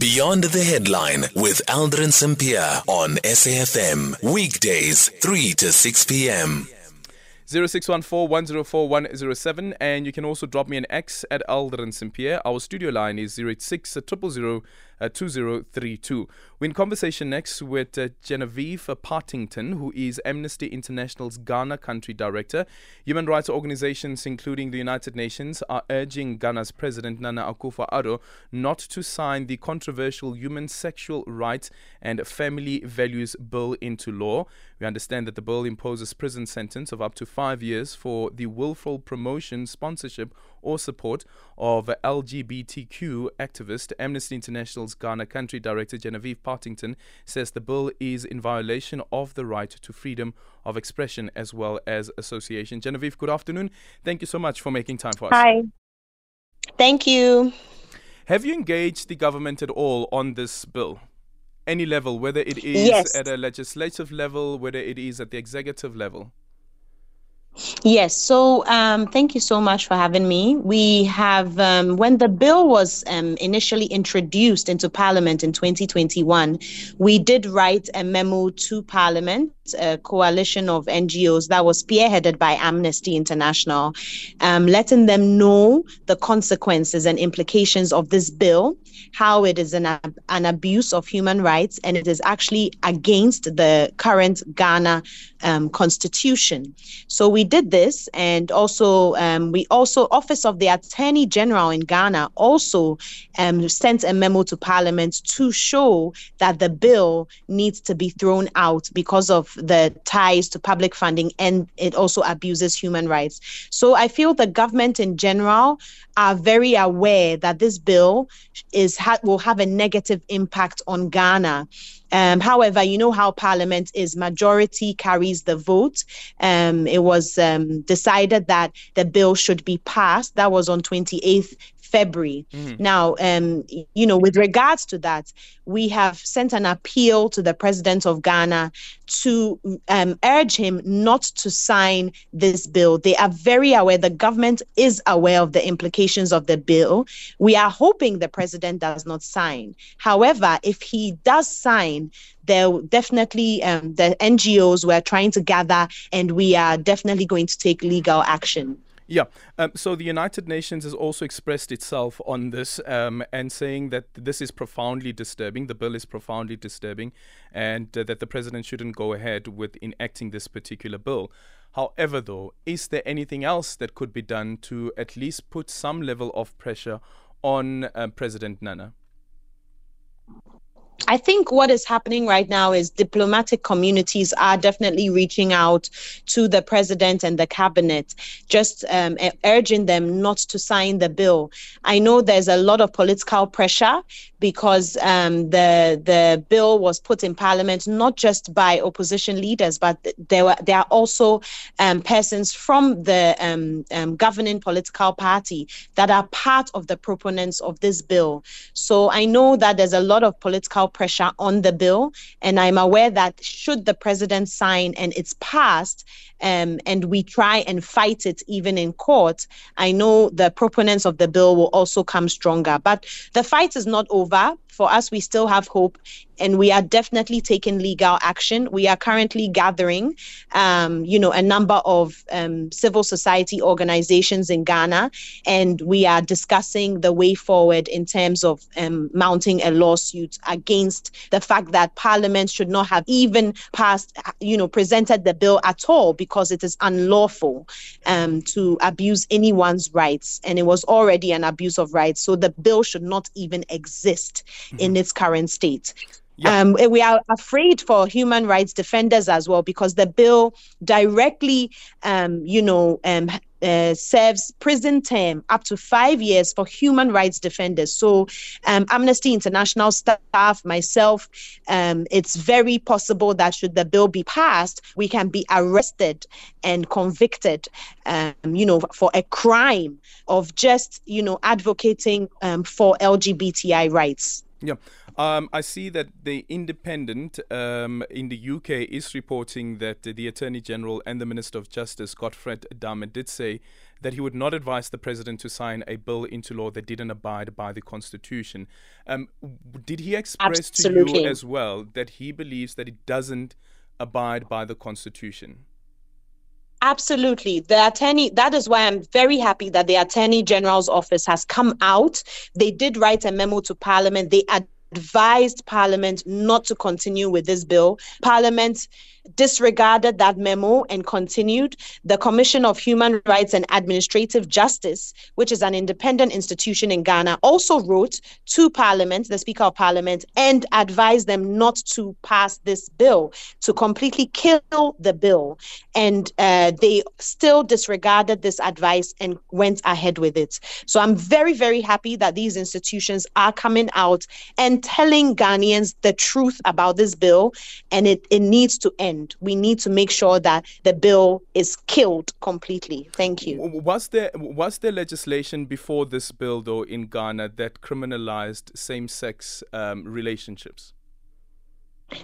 Beyond the Headline with Aldrin Sampear on SAFM. Weekdays, 3 to 6 p.m. 0614 and you can also drop me an X at Aldrin Sampear. Our studio line is 086 000 uh, 2032. We're in conversation next with uh, Genevieve Partington, who is Amnesty International's Ghana country director. Human rights organizations, including the United Nations, are urging Ghana's President Nana Akufo-Addo not to sign the controversial Human Sexual Rights and Family Values Bill into law. We understand that the bill imposes prison sentence of up to five years for the willful promotion, sponsorship, or support of LGBTQ activist. Amnesty International's Ghana country director Genevieve Partington says the bill is in violation of the right to freedom of expression as well as association. Genevieve, good afternoon. Thank you so much for making time for us. Hi. Thank you. Have you engaged the government at all on this bill? Any level, whether it is yes. at a legislative level, whether it is at the executive level? Yes, so um, thank you so much for having me. We have, um, when the bill was um, initially introduced into Parliament in 2021, we did write a memo to Parliament, a coalition of NGOs that was spearheaded by Amnesty International, um, letting them know the consequences and implications of this bill, how it is an, an abuse of human rights, and it is actually against the current Ghana um, constitution. So we did this, and also um, we also Office of the Attorney General in Ghana also um, sent a memo to Parliament to show that the bill needs to be thrown out because of the ties to public funding and it also abuses human rights. So I feel the government in general are very aware that this bill is ha- will have a negative impact on Ghana. Um, however, you know how Parliament is majority carries the vote. Um, it was um, decided that the bill should be passed. That was on 28th February. Mm-hmm. Now, um, you know, with regards to that, we have sent an appeal to the president of Ghana to um, urge him not to sign this bill. They are very aware, the government is aware of the implications of the bill. We are hoping the president does not sign. However, if he does sign, there definitely um, the NGOs were trying to gather, and we are definitely going to take legal action. Yeah. Um, so the United Nations has also expressed itself on this um, and saying that this is profoundly disturbing. The bill is profoundly disturbing, and uh, that the president shouldn't go ahead with enacting this particular bill. However, though, is there anything else that could be done to at least put some level of pressure on uh, President Nana? I think what is happening right now is diplomatic communities are definitely reaching out to the president and the cabinet, just um, urging them not to sign the bill. I know there's a lot of political pressure because um, the the bill was put in parliament not just by opposition leaders, but there were there are also um, persons from the um, um, governing political party that are part of the proponents of this bill. So I know that there's a lot of political pressure on the bill, and I'm aware that should the president sign and it's passed, um, and we try and fight it even in court, I know the proponents of the bill will also come stronger. But the fight is not over. For us, we still have hope and we are definitely taking legal action. We are currently gathering, um, you know, a number of um, civil society organizations in Ghana, and we are discussing the way forward in terms of um, mounting a lawsuit against the fact that Parliament should not have even passed, you know, presented the bill at all because it is unlawful um, to abuse anyone's rights, and it was already an abuse of rights. So the bill should not even exist mm-hmm. in its current state. Yeah. Um, we are afraid for human rights defenders as well because the bill directly, um, you know, um, uh, serves prison term up to five years for human rights defenders. So, um, Amnesty International staff, myself, um, it's very possible that should the bill be passed, we can be arrested and convicted, um, you know, for a crime of just, you know, advocating um, for LGBTI rights. Yeah. Um, I see that the Independent um, in the UK is reporting that the Attorney General and the Minister of Justice, Godfred Dame, did say that he would not advise the president to sign a bill into law that didn't abide by the constitution. Um, did he express Absolutely. to you as well that he believes that it doesn't abide by the constitution? Absolutely. The attorney, that is why I'm very happy that the Attorney General's office has come out. They did write a memo to Parliament. They advised Parliament not to continue with this bill. Parliament disregarded that memo and continued. The Commission of Human Rights and Administrative Justice, which is an independent institution in Ghana, also wrote to Parliament, the Speaker of Parliament, and advised them not to pass this bill, to completely kill the bill. And uh, they still disregarded this advice and went ahead with it. So I'm very, very happy that these institutions are coming out and telling Ghanaians the truth about this bill, and it, it needs to end. We need to make sure that the bill is killed completely. Thank you. Was there was there legislation before this bill though in Ghana that criminalized same-sex um, relationships?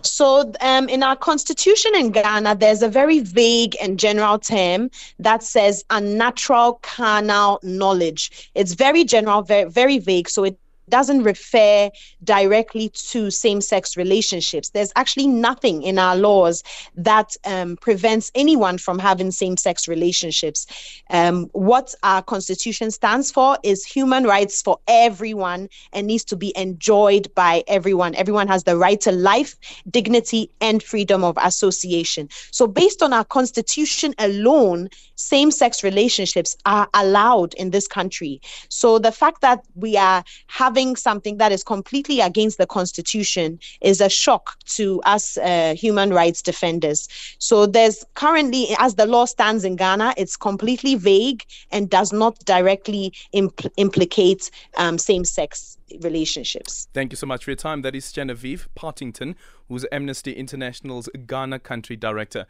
So, um, in our constitution in Ghana, there's a very vague and general term that says unnatural carnal knowledge. It's very general, very, very vague. So, it doesn't refer directly to same sex relationships. There's actually nothing in our laws that um, prevents anyone from having same sex relationships. Um, what our constitution stands for is human rights for everyone and needs to be enjoyed by everyone. Everyone has the right to life, dignity, and freedom of association. So, based on our constitution alone, same sex relationships are allowed in this country. So, the fact that we are having having something that is completely against the constitution is a shock to us uh, human rights defenders. So there's currently, as the law stands in Ghana, it's completely vague and does not directly impl- implicate um, same sex relationships. Thank you so much for your time. That is Genevieve Partington, who's Amnesty International's Ghana country director.